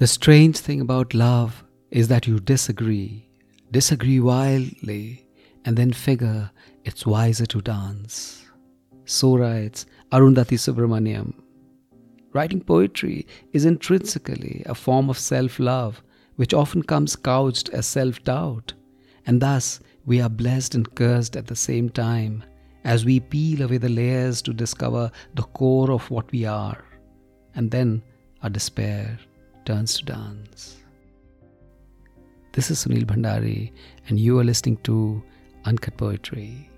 The strange thing about love is that you disagree, disagree wildly, and then figure it's wiser to dance. So writes Arundhati Subramaniam. Writing poetry is intrinsically a form of self love, which often comes couched as self doubt, and thus we are blessed and cursed at the same time as we peel away the layers to discover the core of what we are, and then our despair turns to dance. This is Sunil Bhandari, and you are listening to Uncut Poetry.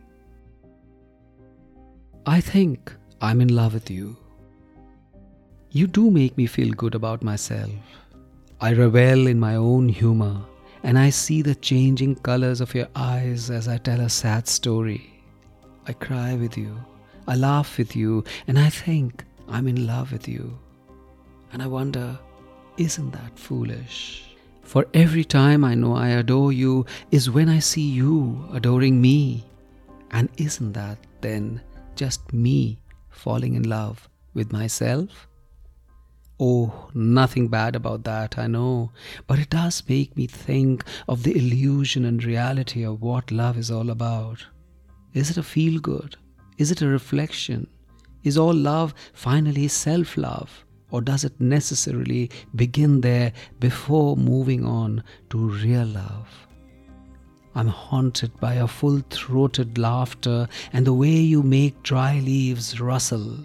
I think I'm in love with you. You do make me feel good about myself. I revel in my own humor, and I see the changing colors of your eyes as I tell a sad story. I cry with you, I laugh with you, and I think I'm in love with you. And I wonder, isn't that foolish? For every time I know I adore you is when I see you adoring me. And isn't that then just me falling in love with myself? Oh, nothing bad about that, I know, but it does make me think of the illusion and reality of what love is all about. Is it a feel good? Is it a reflection? Is all love finally self love? Or does it necessarily begin there before moving on to real love? I'm haunted by your full throated laughter and the way you make dry leaves rustle.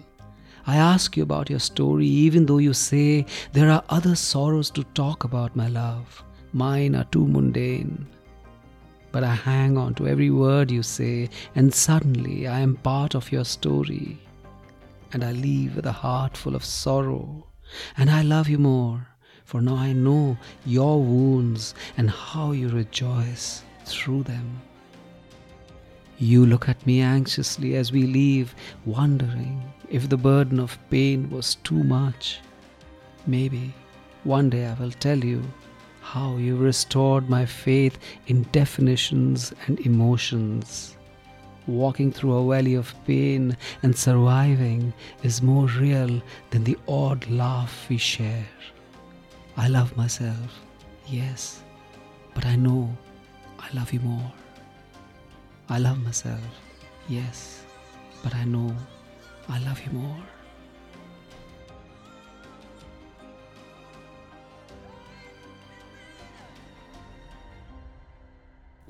I ask you about your story, even though you say there are other sorrows to talk about, my love. Mine are too mundane. But I hang on to every word you say, and suddenly I am part of your story and I leave with a heart full of sorrow. And I love you more, for now I know your wounds and how you rejoice through them. You look at me anxiously as we leave, wondering if the burden of pain was too much. Maybe one day I will tell you how you restored my faith in definitions and emotions walking through a valley of pain and surviving is more real than the odd laugh we share. I love myself, yes, but I know I love you more. I love myself, yes, but I know I love you more.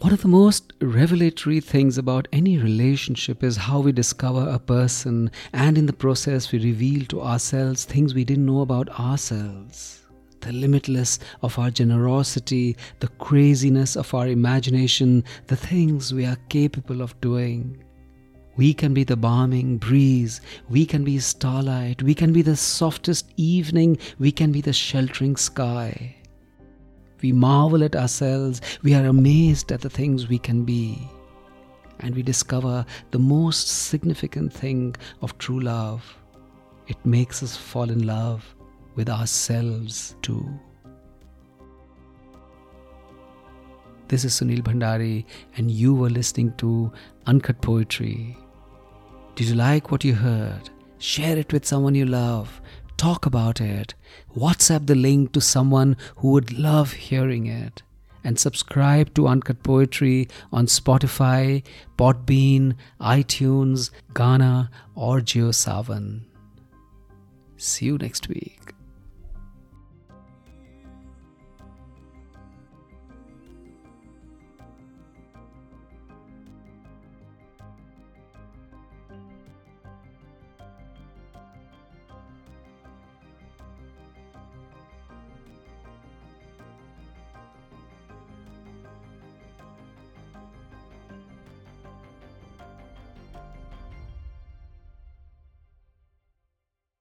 One of the most revelatory things about any relationship is how we discover a person, and in the process, we reveal to ourselves things we didn't know about ourselves. The limitless of our generosity, the craziness of our imagination, the things we are capable of doing. We can be the balming breeze, we can be starlight, we can be the softest evening, we can be the sheltering sky. We marvel at ourselves, we are amazed at the things we can be, and we discover the most significant thing of true love. It makes us fall in love with ourselves too. This is Sunil Bhandari, and you were listening to Uncut Poetry. Did you like what you heard? Share it with someone you love talk about it, WhatsApp the link to someone who would love hearing it, and subscribe to Uncut Poetry on Spotify, Podbean, iTunes, Gaana, or JioSaavn. See you next week.